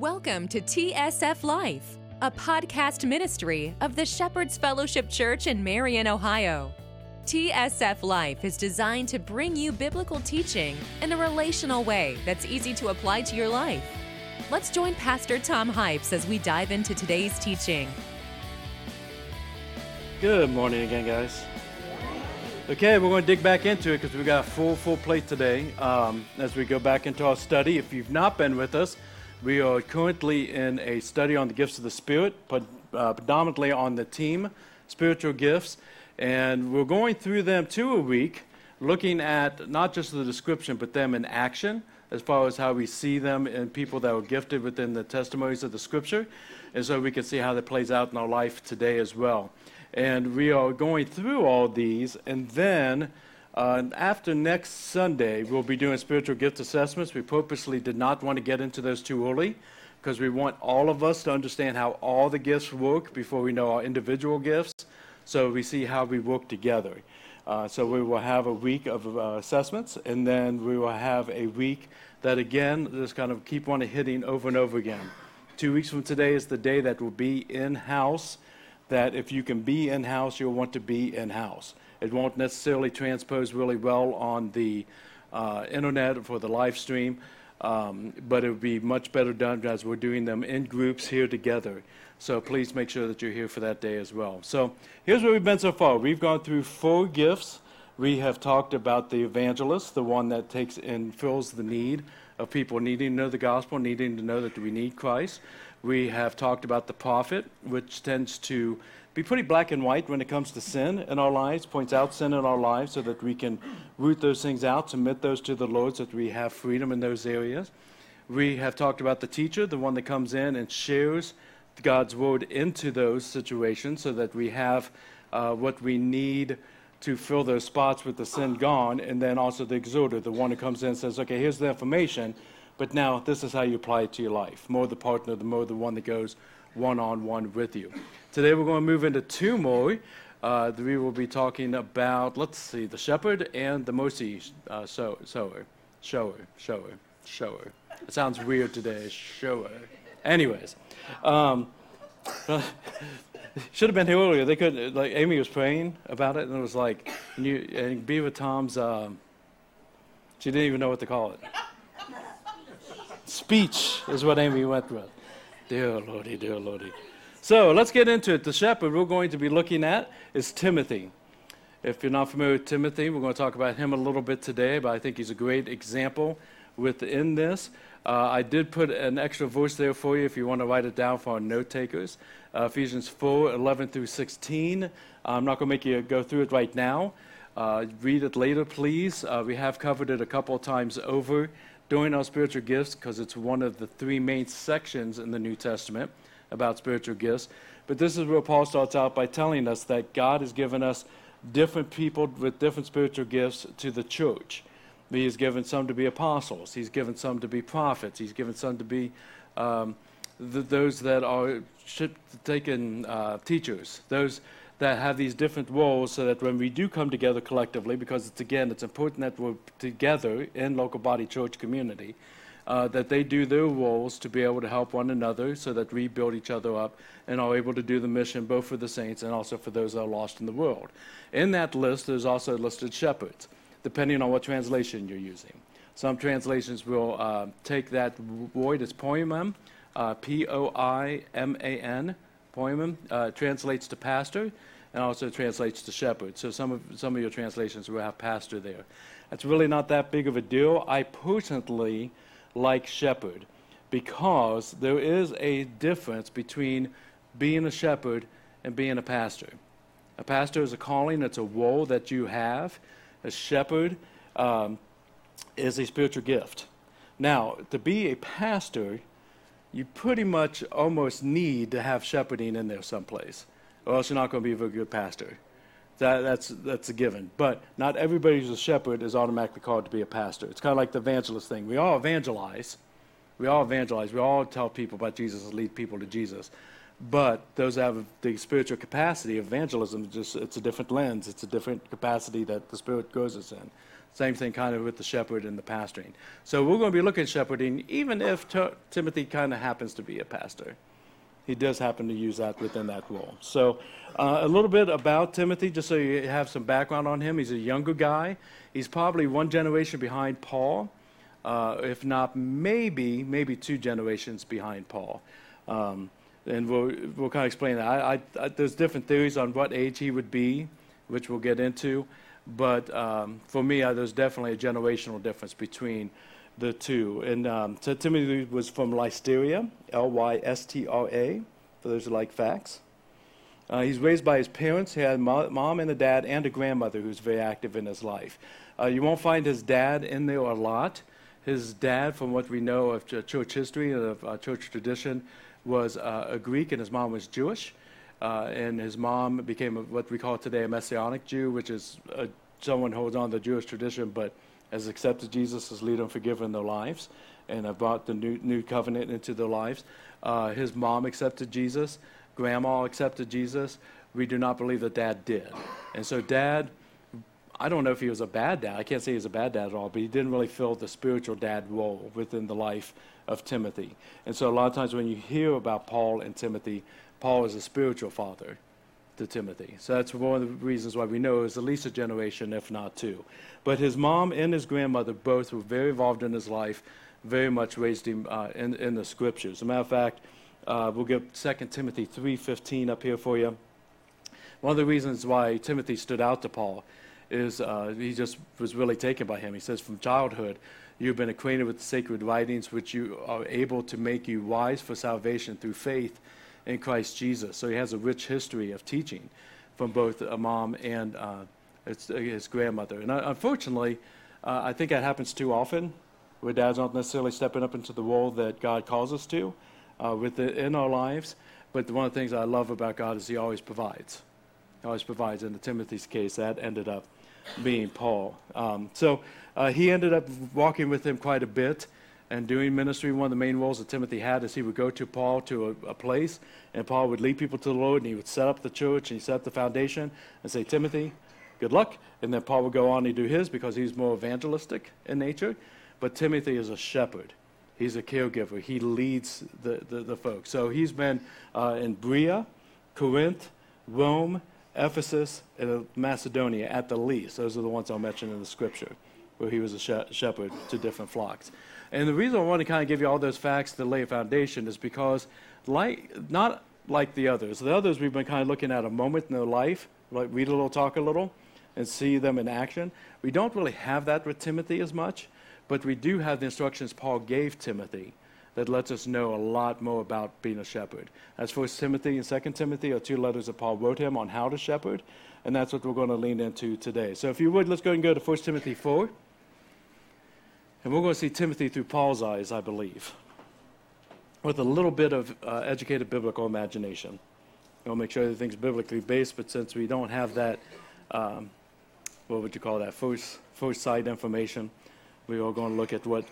Welcome to TSF Life, a podcast ministry of the Shepherd's Fellowship Church in Marion, Ohio. TSF Life is designed to bring you biblical teaching in a relational way that's easy to apply to your life. Let's join Pastor Tom Hypes as we dive into today's teaching. Good morning again, guys. Okay, we're going to dig back into it because we got a full, full plate today um, as we go back into our study. If you've not been with us, we are currently in a study on the gifts of the Spirit, uh, predominantly on the team, spiritual gifts. And we're going through them two a week, looking at not just the description, but them in action, as far as how we see them in people that were gifted within the testimonies of the Scripture. And so we can see how that plays out in our life today as well. And we are going through all these, and then uh, after next Sunday, we'll be doing spiritual gift assessments. We purposely did not want to get into those too early because we want all of us to understand how all the gifts work before we know our individual gifts, so we see how we work together. Uh, so we will have a week of uh, assessments, and then we will have a week that again just kind of keep on hitting over and over again. Two weeks from today is the day that will be in house. That if you can be in house, you'll want to be in house. It won't necessarily transpose really well on the uh, internet for the live stream, um, but it would be much better done as we're doing them in groups here together. So please make sure that you're here for that day as well. So here's where we've been so far. We've gone through four gifts. We have talked about the evangelist, the one that takes and fills the need of people needing to know the gospel, needing to know that we need Christ. We have talked about the prophet, which tends to be pretty black and white when it comes to sin in our lives, points out sin in our lives so that we can root those things out, submit those to the Lord so that we have freedom in those areas. We have talked about the teacher, the one that comes in and shares God's word into those situations so that we have uh, what we need to fill those spots with the sin gone. And then also the exhorter, the one who comes in and says, okay, here's the information, but now this is how you apply it to your life. More the partner, the more the one that goes one on one with you. Today we're going to move into two more. Uh, we will be talking about, let's see, the shepherd and the mercy uh, sower, sower, shower, shower, shower. It sounds weird today, shower. Anyways, um, should have been here earlier. They couldn't, like Amy was praying about it, and it was like, and, you, and be with Tom's. Um, she didn't even know what to call it. Speech is what Amy went with. Dear Lordy, dear Lordy. So let's get into it. The shepherd we're going to be looking at is Timothy. If you're not familiar with Timothy, we're going to talk about him a little bit today, but I think he's a great example within this. Uh, I did put an extra verse there for you if you want to write it down for our note takers. Uh, Ephesians 4 11 through 16. I'm not going to make you go through it right now. Uh, read it later, please. Uh, we have covered it a couple times over during our spiritual gifts because it's one of the three main sections in the New Testament about spiritual gifts. But this is where Paul starts out by telling us that God has given us different people with different spiritual gifts to the church. He has given some to be apostles. He's given some to be prophets. He's given some to be um, those that are taken uh, teachers. Those that have these different roles, so that when we do come together collectively, because it's again, it's important that we're together in local body church community uh, that they do their roles to be able to help one another so that we build each other up and are able to do the mission both for the saints and also for those that are lost in the world. In that list, there's also listed shepherds, depending on what translation you're using. Some translations will uh, take that word as poimen, uh, P O I M A N, poimen, uh, translates to pastor and also translates to shepherd. So some of, some of your translations will have pastor there. That's really not that big of a deal. I personally like shepherd because there is a difference between being a shepherd and being a pastor. A pastor is a calling, it's a role that you have. A shepherd um, is a spiritual gift. Now, to be a pastor, you pretty much almost need to have shepherding in there someplace, or else you're not going to be a very good pastor. That, that's, that's a given. But not everybody who's a shepherd is automatically called to be a pastor. It's kind of like the evangelist thing. We all evangelize. We all evangelize. We all tell people about Jesus and lead people to Jesus. But those have the spiritual capacity of evangelism. Just it's a different lens. It's a different capacity that the Spirit grows us in. Same thing kind of with the shepherd and the pastoring. So we're going to be looking at shepherding, even if t- Timothy kind of happens to be a pastor. He does happen to use that within that role. So uh, a little bit about Timothy, just so you have some background on him. He's a younger guy. He's probably one generation behind Paul, uh, if not maybe, maybe two generations behind Paul. Um, and we'll, we'll kind of explain that. I, I, I, there's different theories on what age he would be, which we'll get into. But um, for me, there's definitely a generational difference between the two. And um, so Timothy was from Lystra, L Y S T R A, for those who like facts. Uh, he's raised by his parents. He had a mom and a dad and a grandmother who's very active in his life. Uh, you won't find his dad in there a lot. His dad, from what we know of church history and of uh, church tradition, was uh, a Greek and his mom was Jewish. Uh, and his mom became a, what we call today a Messianic Jew, which is a, someone who holds on to the Jewish tradition but has accepted Jesus as leader and forgiven their lives and have brought the new, new covenant into their lives. Uh, his mom accepted Jesus. Grandma accepted Jesus. We do not believe that dad did. And so, dad, I don't know if he was a bad dad. I can't say he's a bad dad at all, but he didn't really fill the spiritual dad role within the life of Timothy. And so, a lot of times when you hear about Paul and Timothy, Paul is a spiritual father to Timothy. So that's one of the reasons why we know it was at least a generation, if not two. But his mom and his grandmother both were very involved in his life, very much raised him uh, in, in the scriptures. As a matter of fact, uh, we'll get 2 Timothy 3.15 up here for you. One of the reasons why Timothy stood out to Paul is uh, he just was really taken by him. He says, from childhood, you've been acquainted with the sacred writings, which you are able to make you wise for salvation through faith in Christ Jesus. So he has a rich history of teaching from both a mom and uh, his, his, grandmother. And uh, unfortunately, uh, I think that happens too often, where dads aren't necessarily stepping up into the role that God calls us to uh, within our lives. But one of the things I love about God is He always provides. He always provides. In the Timothy's case, that ended up being Paul. Um, so uh, he ended up walking with him quite a bit and doing ministry. One of the main roles that Timothy had is he would go to Paul to a, a, place, and Paul would lead people to the Lord, and he would set up the church, and he set up the foundation, and say, Timothy, good luck. And then Paul would go on and do his because he's more evangelistic in nature. But Timothy is a shepherd. He's a caregiver. He leads the, the, the folks. So he's been uh, in Berea, Corinth, Rome, Ephesus, and Macedonia at the least. Those are the ones I'll mention in the scripture, where he was a she- shepherd to different flocks. And the reason I want to kind of give you all those facts to lay a foundation is because, like, not like the others. The others we've been kind of looking at a moment in their life, like read a little, talk a little, and see them in action. We don't really have that with Timothy as much, but we do have the instructions Paul gave Timothy that lets us know a lot more about being a shepherd. As First Timothy and Second Timothy are two letters that Paul wrote him on how to shepherd, and that's what we're going to lean into today. So if you would, let's go and go to First Timothy 4. And we're going to see Timothy through Paul's eyes, I believe, with a little bit of uh, educated biblical imagination. We'll make sure everything's biblically based, but since we don't have that, um, what would you call that, first, first sight information, we are going to look at what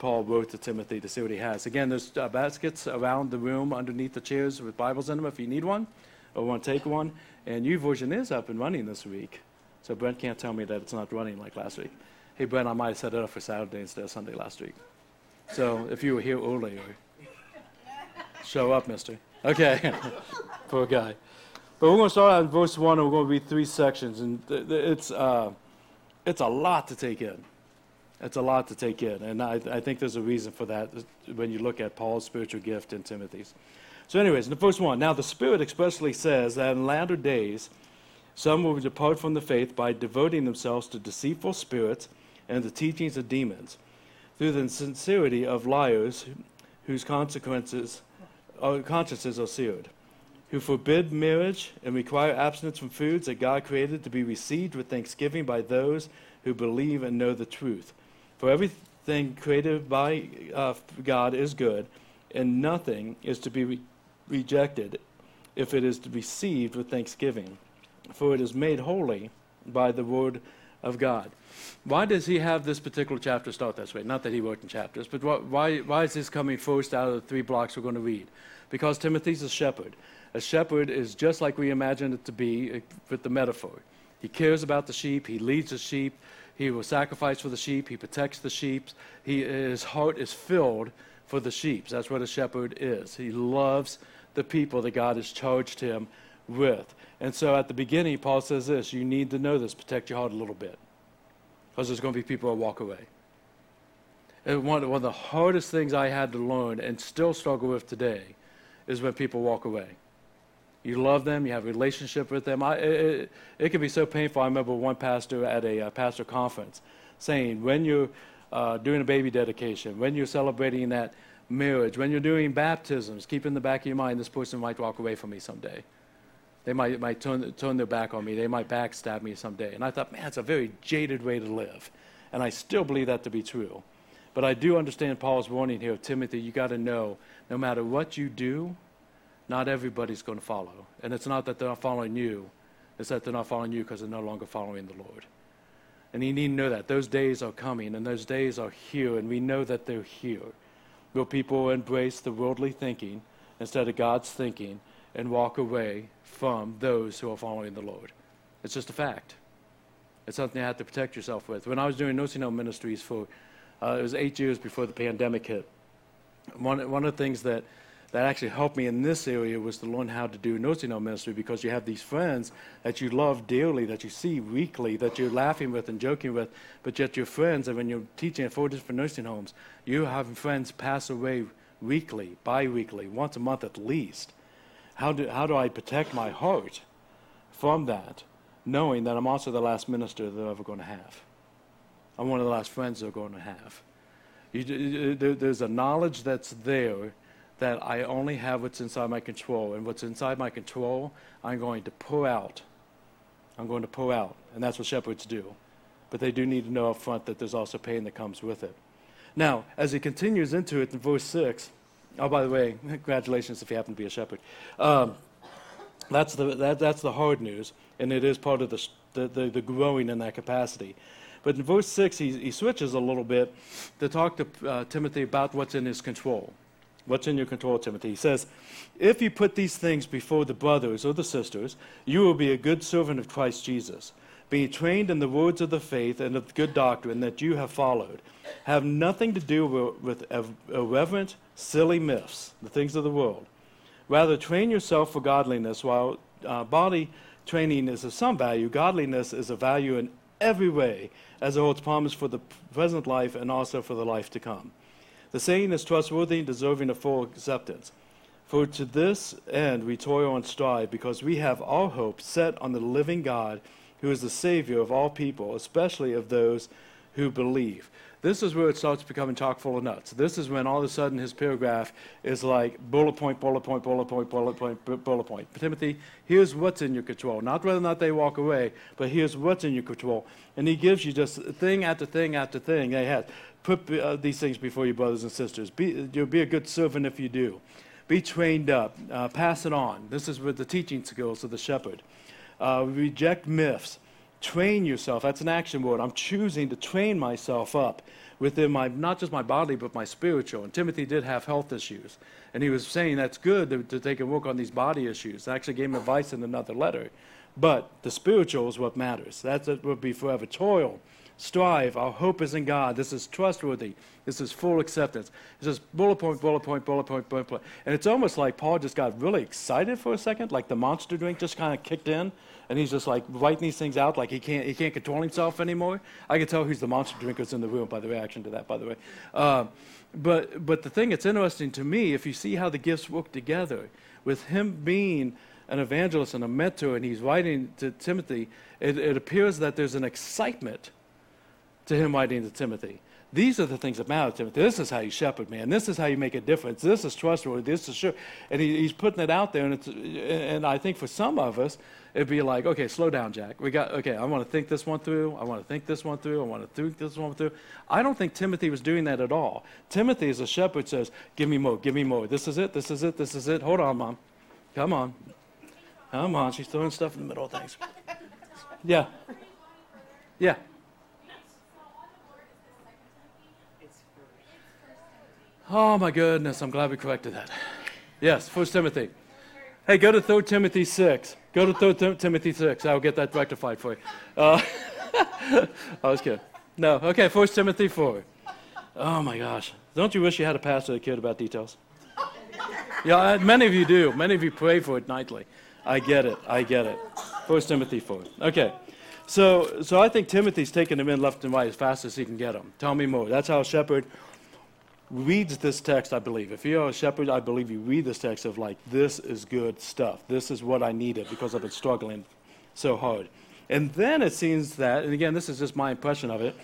Paul wrote to Timothy to see what he has. Again, there's uh, baskets around the room underneath the chairs with Bibles in them if you need one or want to take one. And YouVersion is up and running this week. So Brent can't tell me that it's not running like last week hey, Brent, I might have set it up for Saturday instead of Sunday last week. So if you were here earlier, show up, mister. Okay, poor guy. But we're going to start out in verse 1, and we're going to read three sections. And it's, uh, it's a lot to take in. It's a lot to take in. And I, I think there's a reason for that when you look at Paul's spiritual gift in Timothy's. So, anyways, in the first one, now the Spirit expressly says that in latter days, some will depart from the faith by devoting themselves to deceitful spirits and the teachings of demons, through the sincerity of liars whose consequences, uh, consciences are seared, who forbid marriage and require abstinence from foods that God created to be received with thanksgiving by those who believe and know the truth. For everything created by uh, God is good, and nothing is to be re- rejected if it is received with thanksgiving, for it is made holy by the word of God. Why does he have this particular chapter start this way? Not that he wrote in chapters, but why, why is this coming first out of the three blocks we're going to read? Because Timothy's a shepherd. A shepherd is just like we imagine it to be uh, with the metaphor. He cares about the sheep, he leads the sheep, He will sacrifice for the sheep. He protects the sheep. He, his heart is filled for the sheep. That's what a shepherd is. He loves the people that God has charged him with. And so at the beginning, Paul says this you need to know this, protect your heart a little bit. Because there's going to be people who walk away. And one, one of the hardest things I had to learn and still struggle with today is when people walk away. You love them, you have a relationship with them. I, it, it can be so painful. I remember one pastor at a, a pastor conference saying, when you're uh, doing a baby dedication, when you're celebrating that marriage, when you're doing baptisms, keep in the back of your mind this person might walk away from me someday. They might, might turn, turn their back on me. They might backstab me someday. And I thought, man, it's a very jaded way to live. And I still believe that to be true. But I do understand Paul's warning here, Timothy, you got to know no matter what you do, not everybody's going to follow. And it's not that they're not following you, it's that they're not following you because they're no longer following the Lord. And you need to know that. Those days are coming, and those days are here, and we know that they're here. Will people embrace the worldly thinking instead of God's thinking and walk away from those who are following the Lord? It's just a fact. It's something you have to protect yourself with. When I was doing nursing home ministries for, uh, it was eight years before the pandemic hit. One, one of the things that that actually helped me in this area was to learn how to do nursing home ministry because you have these friends that you love dearly, that you see weekly, that you're laughing with and joking with, but yet your friends, and when you're teaching at four different nursing homes, you're having friends pass away weekly, bi weekly, once a month at least. How do, how do I protect my heart from that, knowing that I'm also the last minister they're ever going to have? I'm one of the last friends they're going to have. You, there's a knowledge that's there that I only have what's inside my control. And what's inside my control, I'm going to pull out. I'm going to pull out. And that's what shepherds do. But they do need to know up front that there's also pain that comes with it. Now, as he continues into it in verse 6, oh, by the way, congratulations if you happen to be a shepherd. Um, that's, the, that, that's the hard news, and it is part of the, the, the, growing in that capacity. But in verse 6, he, he switches a little bit to talk to uh, Timothy about what's in his control. What's in your control, Timothy? He says, If you put these things before the brothers or the sisters, you will be a good servant of Christ Jesus, being trained in the words of the faith and of good doctrine that you have followed. Have nothing to do with irreverent, silly myths, the things of the world. Rather, train yourself for godliness, while uh, body training is of some value, godliness is of value in every way, as it holds promise for the present life and also for the life to come. The saying is trustworthy and deserving of full acceptance. For to this end we toil and strive, because we have our hope set on the living God, who is the Savior of all people, especially of those who believe. This is where it starts becoming chock full of nuts. This is when all of a sudden his paragraph is like bullet point, bullet point, bullet point, bullet point, bullet point. Timothy, here's what's in your control. Not whether or not they walk away, but here's what's in your control. And he gives you just thing after thing after thing. They have put uh, these things before your brothers and sisters. Be, you'll be a good servant if you do. Be trained up. Uh, pass it on. This is with the teaching skills of the shepherd. Uh, reject myths train yourself. That's an action word. I'm choosing to train myself up within my, not just my body, but my spiritual. And Timothy did have health issues. And he was saying that's good to, to take a work on these body issues. I actually gave him advice in another letter. But the spiritual is what matters. That's what would be forever toil strive. Our hope is in God. This is trustworthy. This is full acceptance. It says bullet point, bullet point, bullet point, bullet point. And it's almost like Paul just got really excited for a second, like the monster drink just kind of kicked in, and he's just like writing these things out like he can't, he can't control himself anymore. I can tell who's the monster drinkers in the room by the reaction to that, by the way. Uh, but, but the thing that's interesting to me, if you see how the gifts work together, with him being an evangelist and a mentor, and he's writing to Timothy, it, it appears that there's an excitement to him writing to Timothy. These are the things that matter, Timothy. This is how you shepherd, man. This is how you make a difference. This is trustworthy. This is sure. And he, he's putting it out there. And, it's, and I think for some of us, it'd be like, okay, slow down, Jack. We got, okay, I want to think this one through. I want to think this one through. I want to think this one through. I don't think Timothy was doing that at all. Timothy, as a shepherd, says, give me more, give me more. This is it, this is it, this is it. Hold on, Mom. Come on. Come on. She's throwing stuff in the middle of things. Yeah. Yeah. Oh my goodness, I'm glad we corrected that. Yes, First Timothy. Hey, go to 3 Timothy 6. Go to 3 Timothy 6. I'll get that rectified for you. Uh, I was kidding. No, okay, 1 Timothy 4. Oh my gosh. Don't you wish you had a pastor that cared about details? Yeah, many of you do. Many of you pray for it nightly. I get it. I get it. 1 Timothy 4. Okay. So, so I think Timothy's taking them in left and right as fast as he can get them. Tell me more. That's how a shepherd reads this text, I believe. If you're a shepherd, I believe you read this text of like, this is good stuff. This is what I needed because I've been struggling so hard. And then it seems that, and again, this is just my impression of it,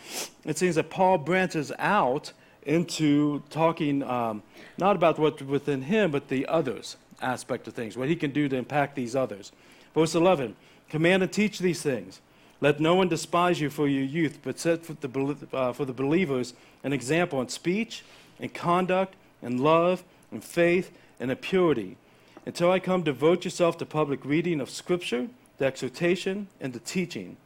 it seems that Paul branches out into talking um, not about what's within him, but the others aspect of things, what he can do to impact these others. Verse 11 Command and teach these things. Let no one despise you for your youth, but set for the, uh, for the believers an example in speech, in conduct, in love, in faith, and in purity. Until I come, devote yourself to public reading of Scripture, the exhortation, and the teaching.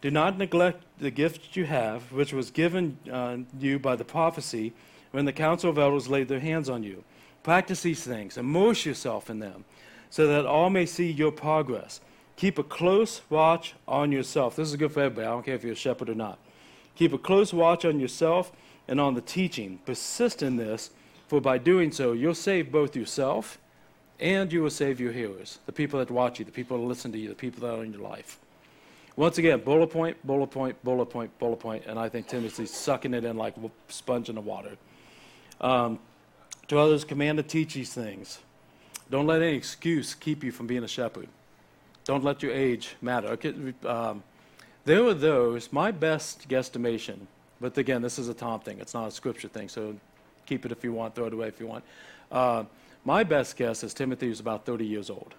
Do not neglect the gift you have, which was given uh, you by the prophecy when the council of elders laid their hands on you. Practice these things, immerse yourself in them, so that all may see your progress. Keep a close watch on yourself. This is good for everybody. I don't care if you're a shepherd or not. Keep a close watch on yourself and on the teaching. Persist in this, for by doing so, you'll save both yourself and you will save your hearers, the people that watch you, the people that listen to you, the people that are in your life. Once again, bullet point, bullet point, bullet point, bullet point, and I think Timothy's sucking it in like a sponge in the water. Um, to others, command to teach these things. Don't let any excuse keep you from being a shepherd. Don't let your age matter. Okay, um, there were those, my best guesstimation, but again, this is a Tom thing, it's not a scripture thing, so keep it if you want, throw it away if you want. Uh, my best guess is Timothy was about 30 years old.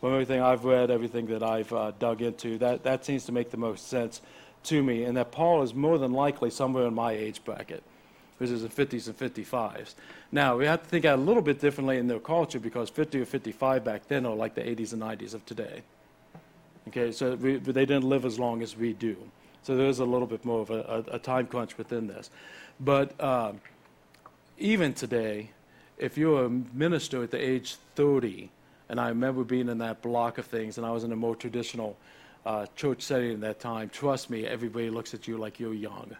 From everything I've read, everything that I've uh, dug into, that, that seems to make the most sense to me, and that Paul is more than likely somewhere in my age bracket which is the 50s and 55s. Now, we have to think a little bit differently in their culture because 50 or 55 back then are like the 80s and 90s of today. Okay, so we, they didn't live as long as we do. So there's a little bit more of a, a, a time crunch within this. But uh, even today, if you're a minister at the age 30, and I remember being in that block of things, and I was in a more traditional uh, church setting at that time, trust me, everybody looks at you like you're young.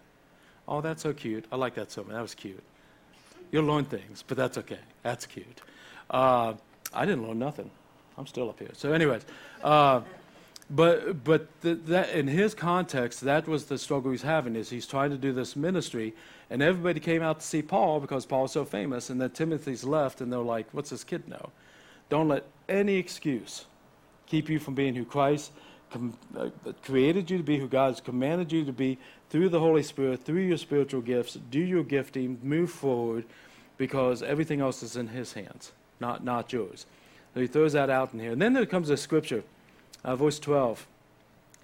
Oh, that's so cute. I like that so much. That was cute. You'll learn things, but that's okay. That's cute. Uh, I didn't learn nothing. I'm still up here. So, anyways, uh, but but that in his context, that was the struggle he's having. Is he's trying to do this ministry, and everybody came out to see Paul because Paul's so famous, and then Timothy's left, and they're like, "What's this kid know?" Don't let any excuse keep you from being who Christ com- uh, created you to be, who God has commanded you to be through the Holy Spirit, through your spiritual gifts. Do your gifting, move forward, because everything else is in His hands, not, not yours. So he throws that out in here. And then there comes a scripture, uh, verse 12,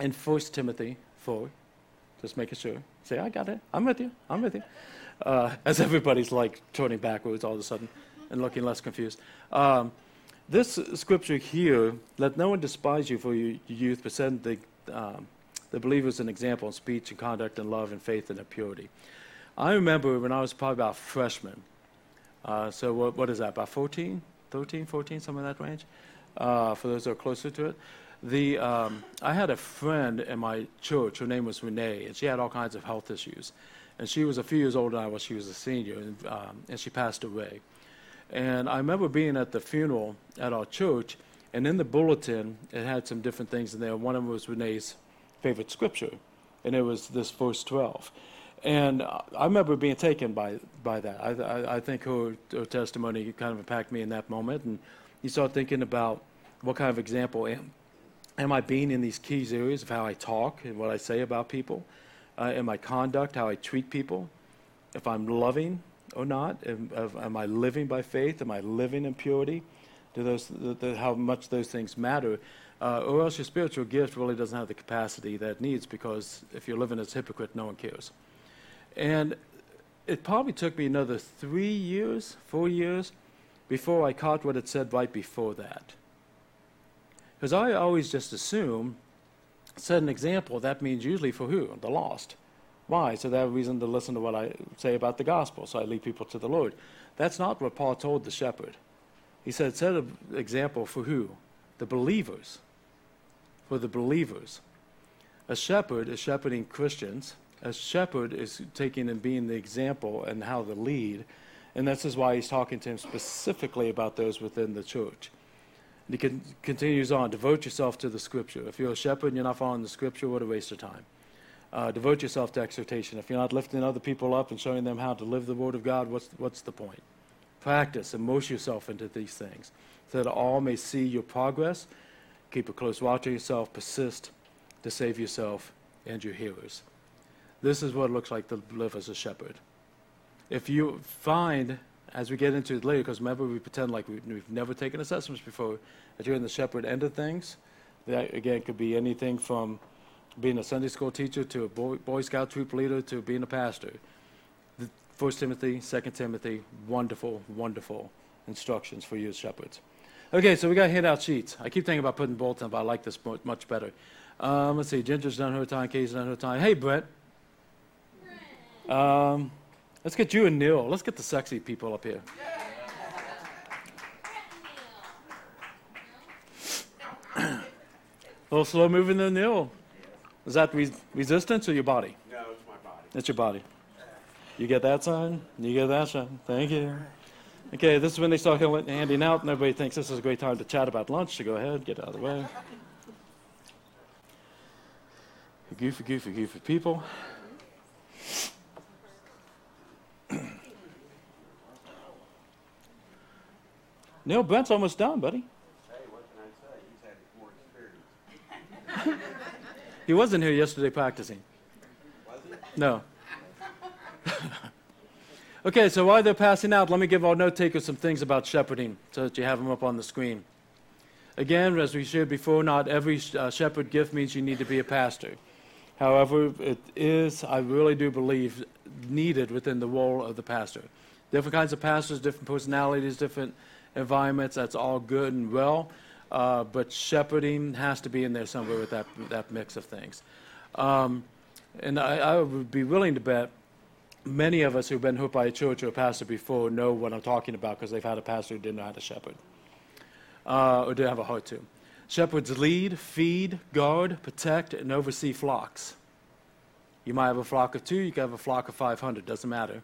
in 1 Timothy 4. Just making sure. Say, I got it. I'm with you. I'm with you. Uh, as everybody's like turning backwards all of a sudden and looking less confused. Um, this scripture here, let no one despise you for your youth, but send the, um, the believers an example in speech and conduct and love and faith and purity. I remember when I was probably about freshman. Uh, so what, what is that, about 14, 13, 14, somewhere in that range? Uh, for those that are closer to it. The, um, I had a friend in my church, her name was Renee, and she had all kinds of health issues. And she was a few years older than I was, she was a senior, and, um, and she passed away. And I remember being at the funeral at our church, and in the bulletin, it had some different things in there. One of them was Renee's favorite scripture, and it was this verse 12. And I remember being taken by, by that. I, I, I think her, her testimony kind of impacted me in that moment. And you start thinking about what kind of example am, am I being in these key areas of how I talk and what I say about people, uh, in my conduct, how I treat people, if I'm loving, or not? Am, am, I living by faith? Am I living in purity? Do those, the, the, how much those things matter? Uh, or else your spiritual gift really doesn't have the capacity that it needs because if you're living as a hypocrite, no one cares. And it probably took me another three years, four years, before I caught what it said right before that. Because I always just assume, set an example, that means usually for who? The lost. Why? So they have reason to listen to what I say about the gospel. So I lead people to the Lord. That's not what Paul told the shepherd. He said, set an example for who? The believers. For the believers. A shepherd is shepherding Christians. A shepherd is taking and being the example and how to lead. And this is why he's talking to him specifically about those within the church. And he con- continues on devote yourself to the scripture. If you're a shepherd and you're not following the scripture, what a waste of time. Uh, devote yourself to exhortation. If you're not lifting other people up and showing them how to live the word of God, what's, what's the point? Practice, immerse yourself into these things so that all may see your progress. Keep a close watch on yourself, persist to save yourself and your hearers. This is what it looks like to live as a shepherd. If you find, as we get into it later, because remember we pretend like we, we've never taken assessments before, that you're in the shepherd end of things, that again could be anything from being a Sunday school teacher to a Boy, Boy Scout troop leader to being a pastor. The First Timothy, Second Timothy, wonderful, wonderful instructions for you as shepherds. Okay, so we got handout sheets. I keep thinking about putting bulletins, but I like this much better. Um, let's see, Ginger's done her time, Katie's done her time. Hey, Brett. Um, let's get you and Neil. Let's get the sexy people up here. a little slow moving than Neil. Is that re- resistance or your body? No, it's my body. It's your body. You get that sign? You get that sign? Thank you. Okay, this is when they start handing out, and everybody thinks this is a great time to chat about lunch, so go ahead, get out of the way. Goofy, goofy, goofy people. Neil Brent's almost done, buddy. Hey, what can I say? He's had more experience. He wasn't here yesterday practicing. Was he? No. okay, so while they're passing out, let me give our note takers some things about shepherding so that you have them up on the screen. Again, as we shared before, not every uh, shepherd gift means you need to be a pastor. However, it is, I really do believe, needed within the role of the pastor. Different kinds of pastors, different personalities, different environments, that's all good and well. Uh, but shepherding has to be in there somewhere with that, that mix of things. Um, and I, I would be willing to bet many of us who've been hooked by a church or a pastor before know what I'm talking about because they've had a pastor who didn't know how to shepherd uh, or didn't have a heart to. Shepherds lead, feed, guard, protect, and oversee flocks. You might have a flock of two, you can have a flock of 500, doesn't matter.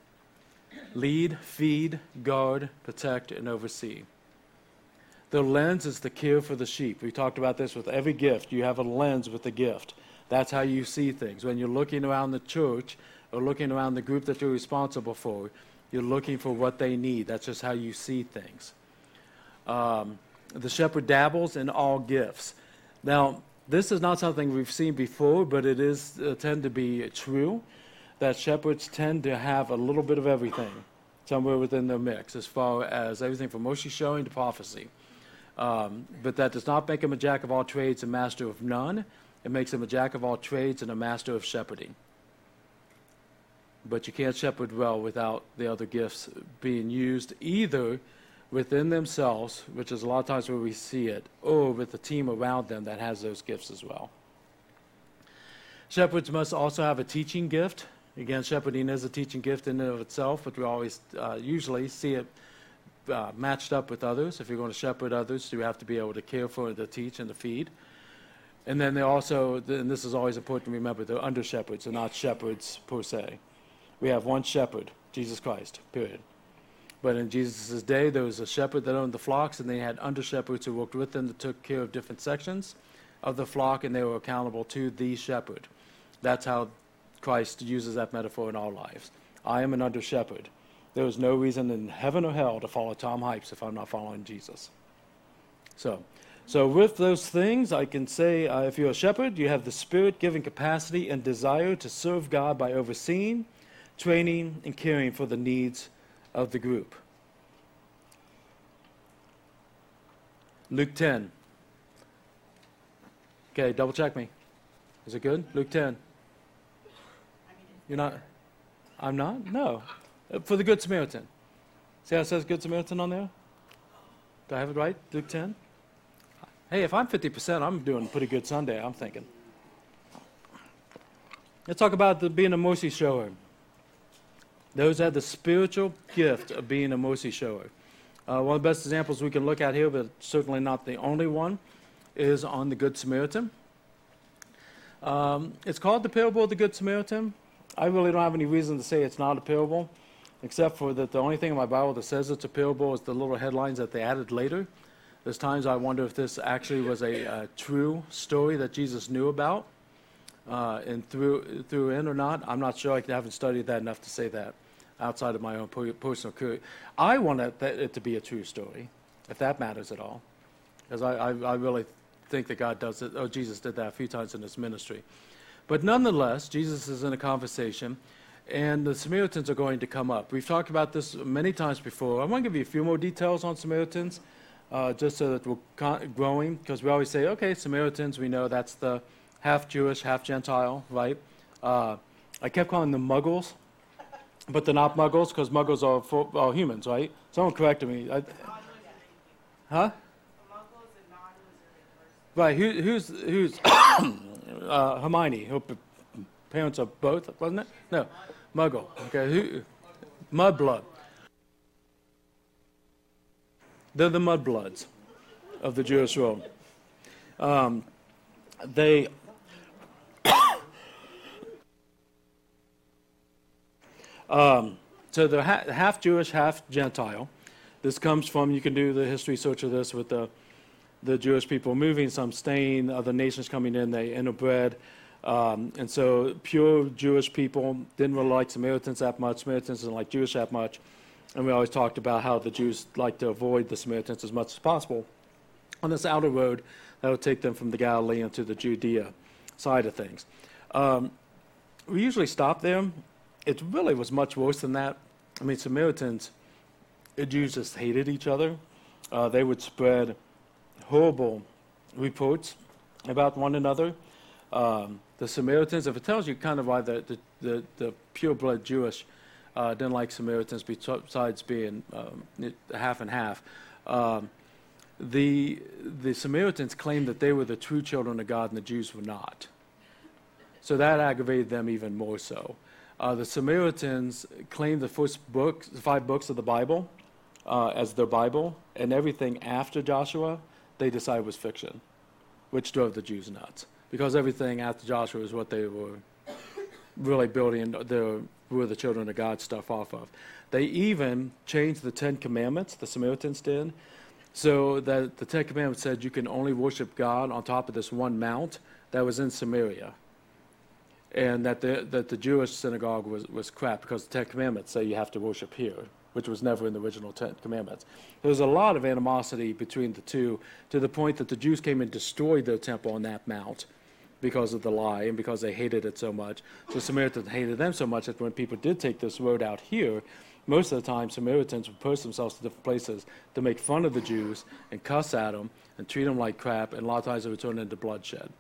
Lead, feed, guard, protect, and oversee. The lens is the care for the sheep. We talked about this with every gift. You have a lens with the gift. That's how you see things. When you're looking around the church or looking around the group that you're responsible for, you're looking for what they need. That's just how you see things. Um, the shepherd dabbles in all gifts. Now, this is not something we've seen before, but it is uh, tend to be true that shepherds tend to have a little bit of everything somewhere within their mix, as far as everything from mostly showing to prophecy. Um, but that does not make him a jack of all trades and master of none. It makes him a jack of all trades and a master of shepherding. But you can't shepherd well without the other gifts being used either within themselves, which is a lot of times where we see it, or with the team around them that has those gifts as well. Shepherds must also have a teaching gift. Again, shepherding is a teaching gift in and of itself, but we always uh, usually see it uh, matched up with others. If you're going to shepherd others, you have to be able to care for, and to teach, and to feed. And then they also, and this is always important to remember, they're under shepherds, they're not shepherds per se. We have one shepherd, Jesus Christ, period. But in Jesus' day, there was a shepherd that owned the flocks, and they had under shepherds who worked with them that took care of different sections of the flock, and they were accountable to the shepherd. That's how Christ uses that metaphor in our lives. I am an under shepherd. There is no reason in heaven or hell to follow Tom Hypes if I'm not following Jesus. So, so with those things, I can say uh, if you're a shepherd, you have the spirit-giving capacity and desire to serve God by overseeing, training, and caring for the needs of the group. Luke 10. Okay, double check me. Is it good? Luke 10. You're not? I'm not? No. For the Good Samaritan. See how it says Good Samaritan on there? Do I have it right? Luke 10? Hey, if I'm 50%, I'm doing pretty good Sunday, I'm thinking. Let's talk about the, being a mercy shower. Those have the spiritual gift of being a mercy shower. Uh, one of the best examples we can look at here, but certainly not the only one, is on the Good Samaritan. Um, it's called the parable of the Good Samaritan. I really don't have any reason to say it's not a parable, except for that the only thing in my Bible that says it's a parable is the little headlines that they added later. There's times I wonder if this actually was a, a true story that Jesus knew about uh, and threw, threw in or not. I'm not sure. I haven't studied that enough to say that outside of my own personal career. I want it, it to be a true story, if that matters at all, because I, I, I really think that God does it. Oh, Jesus did that a few times in his ministry. But nonetheless, Jesus is in a conversation, and the Samaritans are going to come up. We've talked about this many times before. I want to give you a few more details on Samaritans, uh, just so that we're con- growing, because we always say, okay, Samaritans, we know that's the half Jewish, half Gentile, right? Uh, I kept calling them muggles, but they're not muggles, because muggles are, for, are humans, right? Someone corrected me. I, huh? Right, who, who's, who's uh, Hermione, her parents are both, wasn't it? No, Muggle. Okay, who, mudblood. They're the mudbloods of the Jewish world. Um, they um, so they're ha- half Jewish, half Gentile. This comes from you can do the history search of this with the the Jewish people moving, some staying, other nations coming in, they interbred. Um, and so pure Jewish people didn't really like Samaritans that much. Samaritans didn't like Jewish that much. And we always talked about how the Jews like to avoid the Samaritans as much as possible on this outer road that would take them from the Galilee into the Judea side of things. Um, we usually stop there. It really was much worse than that. I mean, Samaritans, Jews just hated each other. Uh, they would spread horrible reports about one another. Um, the Samaritans, if it tells you kind of why the, the, the, the Jewish uh, didn't like Samaritans besides being um, half and half, um, the, the Samaritans claimed that they were the true children of God and the Jews were not. So that aggravated them even more so. Uh, the Samaritans claimed the first book, the five books of the Bible uh, as their Bible, and everything after Joshua they decided was fiction, which drove the Jews nuts. Because everything after Joshua is what they were really building their were the children of God stuff off of. They even changed the Ten Commandments, the Samaritans did, so that the Ten Commandments said you can only worship God on top of this one mount that was in Samaria. And that the, that the Jewish synagogue was, was crap because the Ten Commandments say you have to worship here which was never in the original Ten Commandments. There was a lot of animosity between the two to the point that the Jews came and destroyed their temple on that mount because of the lie and because they hated it so much. The Samaritans hated them so much that when people did take this road out here, most of the time Samaritans would post themselves to different places to make fun of the Jews and cuss at them and treat them like crap, and a lot of times it would turn into bloodshed.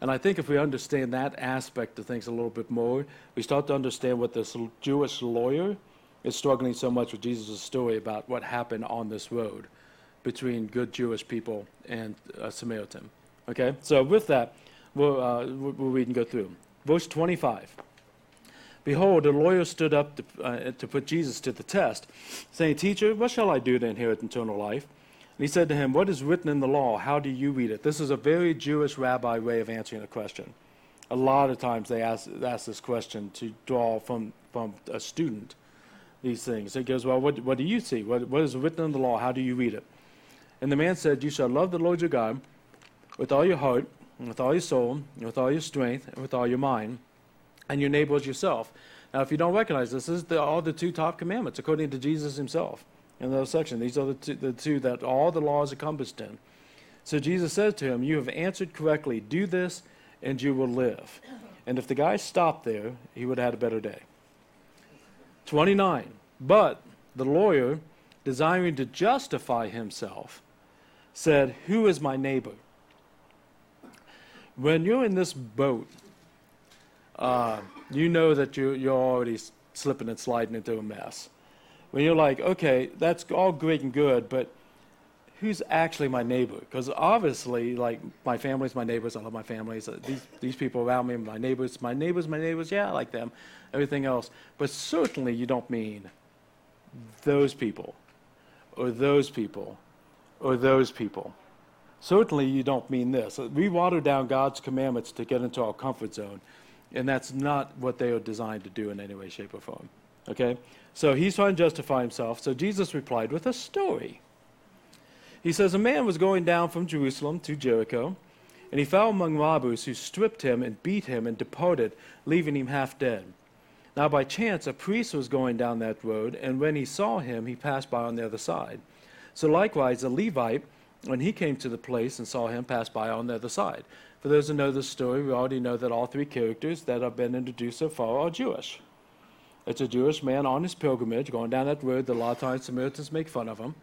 And I think if we understand that aspect of things a little bit more, we start to understand what this Jewish lawyer is struggling so much with Jesus' story about what happened on this road between good Jewish people and a Samaritan. Okay, so with that, we'll, uh, we'll read and go through. Verse 25. Behold, a lawyer stood up to, uh, to put Jesus to the test, saying, Teacher, what shall I do to inherit eternal life? And he said to him, What is written in the law? How do you read it? This is a very Jewish rabbi way of answering a question. A lot of times they ask, ask this question to draw from, from a student these things. He goes, Well, what, what do you see? What, what is written in the law? How do you read it? And the man said, You shall love the Lord your God with all your heart, and with all your soul, and with all your strength, and with all your mind, and your neighbor as yourself. Now, if you don't recognize this, this is the, all the two top commandments according to Jesus himself in those sections. These are the two, the two that all the laws encompassed in. So Jesus says to him, You have answered correctly. Do this, and you will live. And if the guy stopped there, he would have had a better day. 29. But the lawyer, desiring to justify himself, said, Who is my neighbor? When you're in this boat, uh, you know that you're, you're already slipping and sliding into a mess. When you're like, okay, that's all great and good, but who's actually my neighbor? Because obviously, like, my family's my neighbors. I love my families. Uh, these, these people around me, my neighbors, my neighbors, my neighbors, yeah, I like them everything else. But certainly you don't mean those people, or those people, or those people. certainly you don't mean this. We water down God's commandments to get into our comfort zone, and that's not what they are designed to do in any way, shape, or form. Okay? So he's trying to justify himself. So Jesus replied with a story. He says, A man was going down from Jerusalem to Jericho, and he fell among robbers who stripped him and beat him and departed, leaving him half dead. Now, by chance, a priest was going down that road, and when he saw him, he passed by on the other side. So, likewise, a Levite, when he came to the place and saw him, passed by on the other side. For those who know the story, we already know that all three characters that have been introduced so far are Jewish. It's a Jewish man on his pilgrimage going down that road that a lot of times Samaritans make fun of him.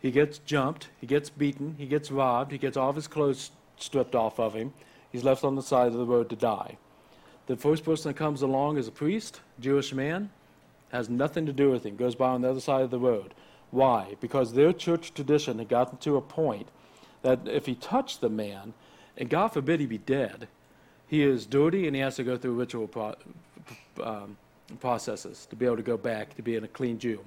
He gets jumped, he gets beaten, he gets robbed, he gets all of his clothes stripped off of him. He's left on the side of the road to die. The first person that comes along is a priest, Jewish man, has nothing to do with him, goes by on the other side of the road. Why? Because their church tradition had gotten to a point that if he touched the man, and God forbid he be dead, he is dirty and he has to go through ritual pro- um, processes to be able to go back to being a clean Jew.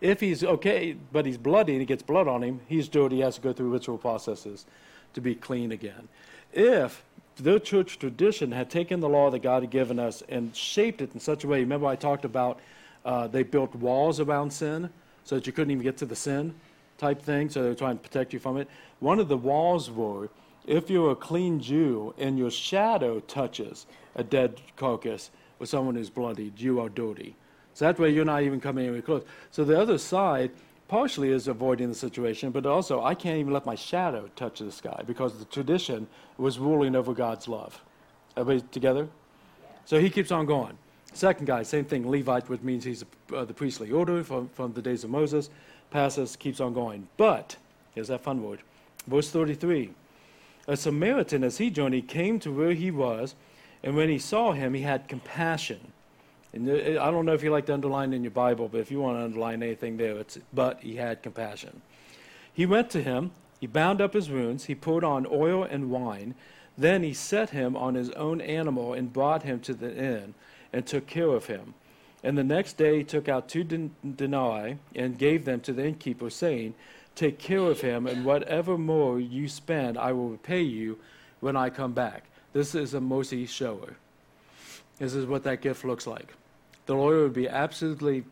If he's okay, but he's bloody and he gets blood on him, he's dirty, he has to go through ritual processes to be clean again. If the church tradition had taken the law that God had given us and shaped it in such a way, remember I talked about uh, they built walls around sin so that you couldn't even get to the sin type thing, so they were trying to protect you from it. One of the walls were if you're a clean Jew and your shadow touches a dead carcass with someone who's bloodied, you are dirty. So that way you're not even coming anywhere close. So the other side partially is avoiding the situation, but also I can't even let my shadow touch the sky because the tradition was ruling over God's love. Everybody together? So he keeps on going. Second guy, same thing, Levite, which means he's uh, the priestly order from, from the days of Moses, passes, keeps on going. But, here's that fun word, verse 33 A Samaritan, as he journeyed, came to where he was, and when he saw him, he had compassion and I don't know if you like to underline in your Bible, but if you want to underline anything there, it's but he had compassion. He went to him, he bound up his wounds, he poured on oil and wine. Then he set him on his own animal and brought him to the inn and took care of him. And the next day he took out two denarii and gave them to the innkeeper, saying, Take care of him, and whatever more you spend, I will repay you when I come back. This is a mercy shower. This is what that gift looks like the lawyer would be absolutely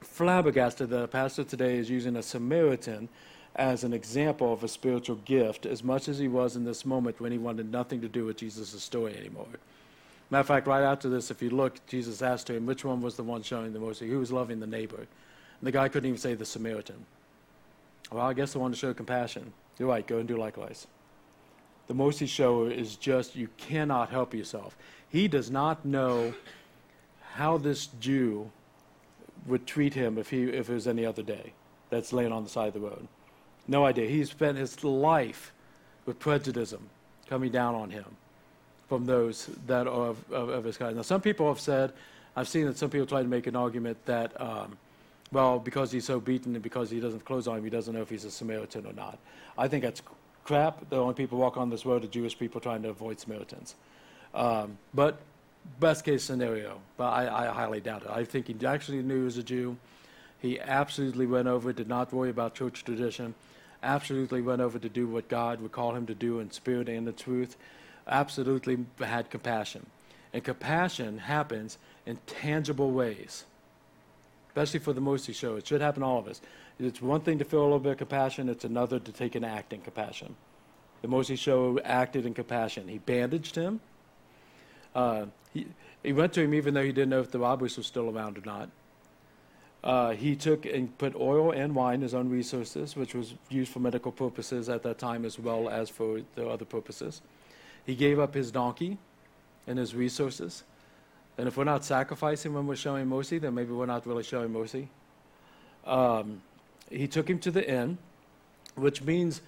flabbergasted that a pastor today is using a Samaritan as an example of a spiritual gift as much as he was in this moment when he wanted nothing to do with Jesus' story anymore. Matter of fact, right after this, if you look, Jesus asked him which one was the one showing the mercy. Who was loving the neighbor? And the guy couldn't even say the Samaritan. Well, I guess the one to show compassion. You're right, go and do likewise. The mercy shower is just, you cannot help yourself. He does not know how this Jew would treat him if, he, if it was any other day that's laying on the side of the road. No idea. He spent his life with prejudice coming down on him from those that are of, of, of, his kind. Now, some people have said, I've seen that some people try to make an argument that, um, well, because he's so beaten and because he doesn't have clothes on him, he doesn't know if he's a Samaritan or not. I think that's crap. The only people walk on this road are Jewish people trying to avoid Samaritans. Um, but best case scenario, but I, I highly doubt it. I think he actually knew he was a Jew. He absolutely went over, did not worry about church tradition, absolutely went over to do what God would call him to do in spirit and in truth, absolutely had compassion. And compassion happens in tangible ways, especially for the mercy show. It should happen to all of us. It's one thing to feel a little bit of compassion, it's another to take an act in compassion. The mercy show acted in compassion. He bandaged him. Uh, he, he went to him even though he didn't know if the robbers were still around or not. Uh, he took and put oil and wine, his own resources, which was used for medical purposes at that time as well as for the other purposes. He gave up his donkey and his resources. And if we're not sacrificing when we're showing mercy, then maybe we're not really showing mercy. Um, he took him to the inn, which means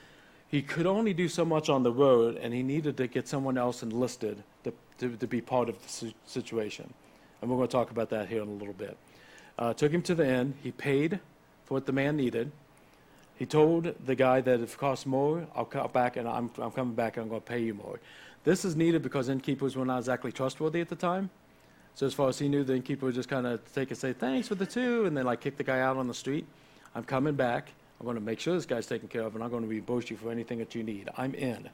he could only do so much on the road, and he needed to get someone else enlisted to to, to be part of the situation. And we're going to talk about that here in a little bit. Uh, took him to the inn. He paid for what the man needed. He told the guy that if it costs more, I'll come back and I'm, I'm coming back and I'm going to pay you more. This is needed because innkeepers were not exactly trustworthy at the time. So as far as he knew, the innkeeper would just kind of take and say, thanks for the two, and then like kick the guy out on the street. I'm coming back. I'm going to make sure this guy's taken care of, and I'm going to reimburse you for anything that you need. I'm in.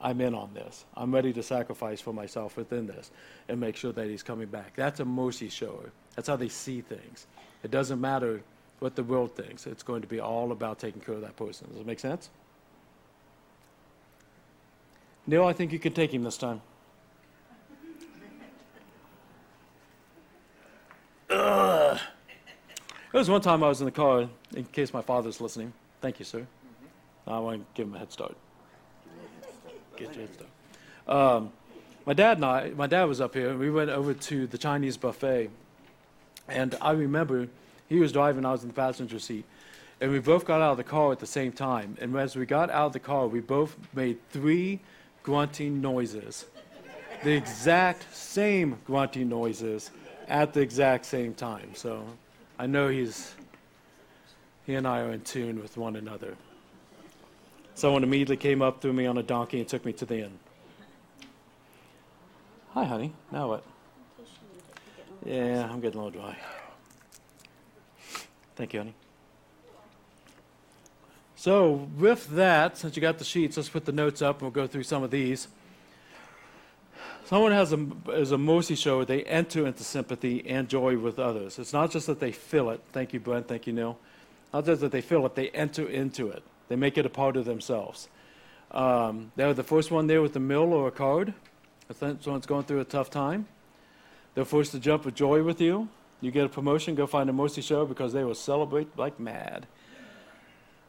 I'm in on this. I'm ready to sacrifice for myself within this and make sure that he's coming back. That's a mercy shower. That's how they see things. It doesn't matter what the world thinks. It's going to be all about taking care of that person. Does it make sense? Neil, I think you can take him this time. Ugh. There was one time I was in the car, in case my father's listening. Thank you, sir. I want to give him a head start. Get your head start. Um, my dad and I, my dad was up here, and we went over to the Chinese buffet. And I remember he was driving, I was in the passenger seat. And we both got out of the car at the same time. And as we got out of the car, we both made three grunting noises. The exact same grunting noises at the exact same time. So I know he's, he and I are in tune with one another. Someone immediately came up to me on a donkey and took me to the inn. Hi, honey. Now what? Yeah, I'm getting a little dry. Thank you, honey. So, with that, since you got the sheets, let's put the notes up and we'll go through some of these. Someone has a, is a mercy show, they enter into sympathy and joy with others. It's not just that they feel it. Thank you, Brent. Thank you, Neil. Not just that they feel it, they enter into it. They make it a part of themselves. Um, they're the first one there with a mill or a card. If someone's going through a tough time, they're forced to jump with joy with you. You get a promotion, go find a mercy show because they will celebrate like mad.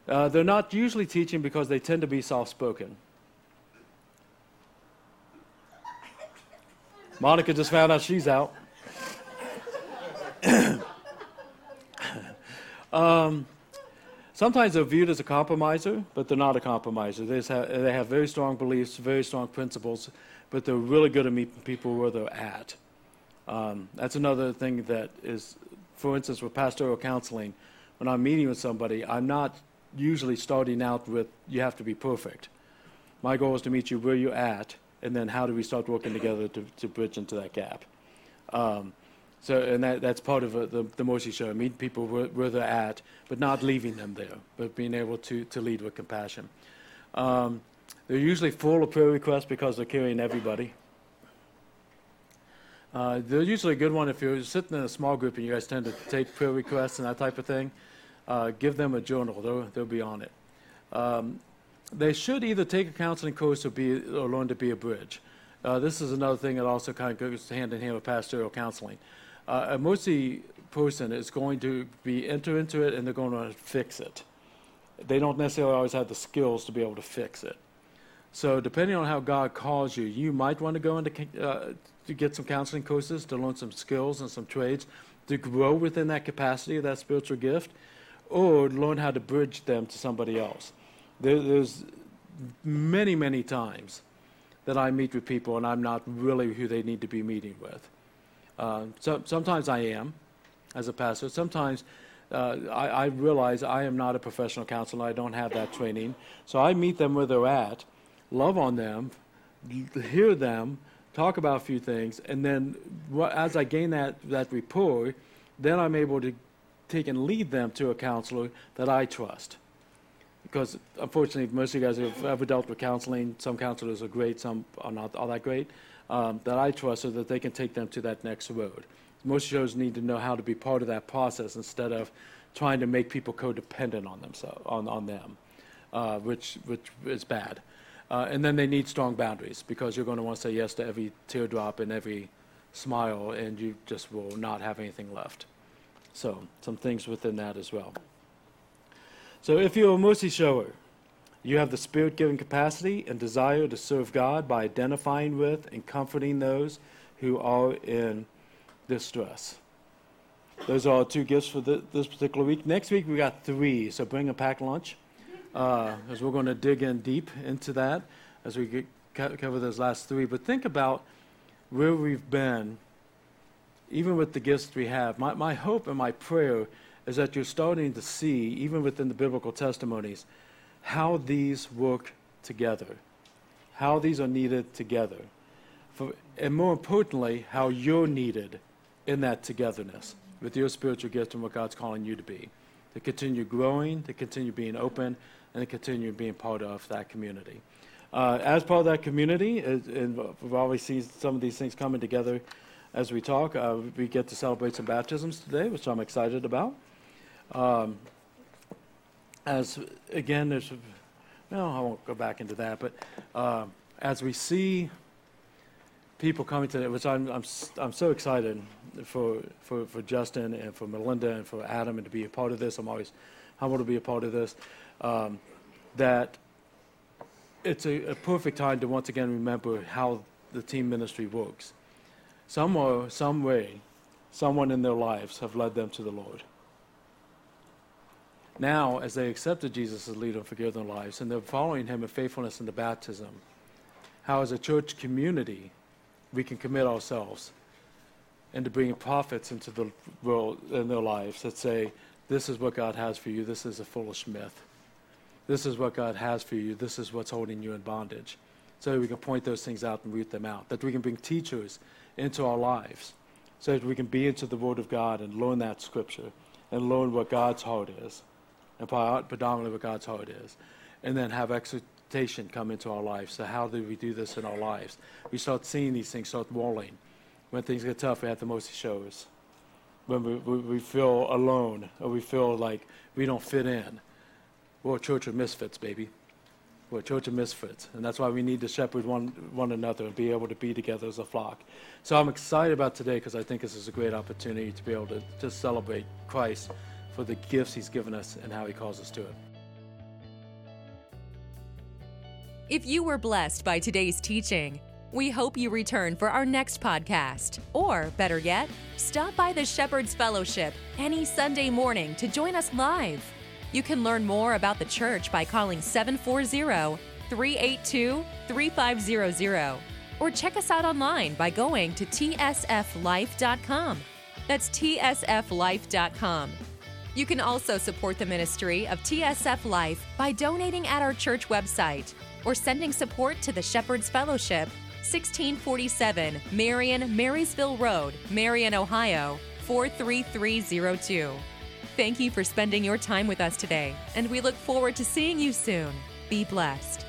Uh, they're not usually teaching because they tend to be soft spoken. Monica just found out she's out. um, sometimes they're viewed as a compromiser, but they're not a compromiser. They have, they have very strong beliefs, very strong principles, but they're really good at meeting people where they're at. Um, that's another thing that is, for instance, with pastoral counseling, when I'm meeting with somebody, I'm not usually starting out with, you have to be perfect. My goal is to meet you where you're at, and then how do we start working together to, to bridge into that gap. Um, so, and that, that's part of the, the Mercy Show, meet people where, where, they're at, but not leaving them there, but being able to, to lead with compassion. Um, they're usually full of prayer requests because they're carrying everybody. Uh, they're usually a good one if you're sitting in a small group and you guys tend to take prayer requests and that type of thing uh, give them a journal. They'll, they'll be on it. Um, they should either take a counseling course or, be, or learn to be a bridge. Uh, this is another thing that also kind of goes hand in hand with pastoral counseling. Uh, a mercy person is going to be enter into it and they're going to fix it. They don't necessarily always have the skills to be able to fix it. So depending on how God calls you, you might want to go into uh, to get some counseling courses to learn some skills and some trades to grow within that capacity of that spiritual gift or learn how to bridge them to somebody else. There, there's many, many times that I meet with people and I'm not really who they need to be meeting with. Uh, so, sometimes I am as a pastor. Sometimes uh, I, I, realize I am not a professional counselor. I don't have that training. So I meet them where they're at, love on them, hear them, talk about a few things, and then as I gain that, that rapport, then I'm able to take and lead them to a counselor that I trust. Because unfortunately, most of you guys have ever dealt with counseling. Some counselors are great, some are not all that great. Um, that I trust so that they can take them to that next road. Most shows need to know how to be part of that process instead of trying to make people codependent on themselves on, on them, uh, which which is bad. Uh, and then they need strong boundaries because you're going to want to say yes to every teardrop and every smile, and you just will not have anything left. So, some things within that as well. So, if you're a mercy shower, you have the spirit giving capacity and desire to serve God by identifying with and comforting those who are in distress. Those are our two gifts for the, this particular week. Next week, we got three, so bring a packed lunch, uh, as we're going to dig in deep into that as we get, cover those last three. But think about where we've been even with the gifts we have, my, my hope and my prayer is that you're starting to see, even within the biblical testimonies, how these work together, how these are needed together, For, and more importantly, how you're needed in that togetherness with your spiritual gift and what God's calling you to be. to continue growing, to continue being open, and to continue being part of that community. Uh, as part of that community, and we've always seen some of these things coming together as we talk. Uh, we get to celebrate some baptisms today, which I'm excited about. Um, as again, there's, no, I won't go back into that, but uh, as we see people coming to which I'm, I'm, I'm so excited for, for, for Justin and for Melinda and for Adam and to be a part of this. I'm always humbled to be a part of this. Um, that it's a, a, perfect time to once again remember how the team ministry works. Somewhere, some way, someone in their lives have led them to the Lord. Now, as they accepted Jesus as leader and forgive their lives, and they're following him in faithfulness in the baptism, how as a church community we can commit ourselves into bringing prophets into the world in their lives that say, This is what God has for you, this is a foolish myth. This is what God has for you, this is what's holding you in bondage. So we can point those things out and root them out. That we can bring teachers into our lives. So that we can be into the Word of God and learn that scripture and learn what God's heart is. And predominantly what God's heart is. And then have exhortation come into our lives. So how do we do this in our lives? We start seeing these things start rolling when things get tough, we have the most shows. When we, we, we feel alone or we feel like we don't fit in. We're a church of misfits, baby. We're a church of misfits. And that's why we need to shepherd one, one another and be able to be together as a flock. So I'm excited about today because I think this is a great opportunity to be able to, to celebrate Christ for the gifts he's given us and how he calls us to it. If you were blessed by today's teaching, we hope you return for our next podcast. Or, better yet, stop by the Shepherd's Fellowship any Sunday morning to join us live. You can learn more about the church by calling 740 382 3500 or check us out online by going to tsflife.com. That's tsflife.com. You can also support the ministry of TSF Life by donating at our church website or sending support to the Shepherd's Fellowship 1647 Marion Marysville Road, Marion, Ohio 43302. Thank you for spending your time with us today, and we look forward to seeing you soon. Be blessed.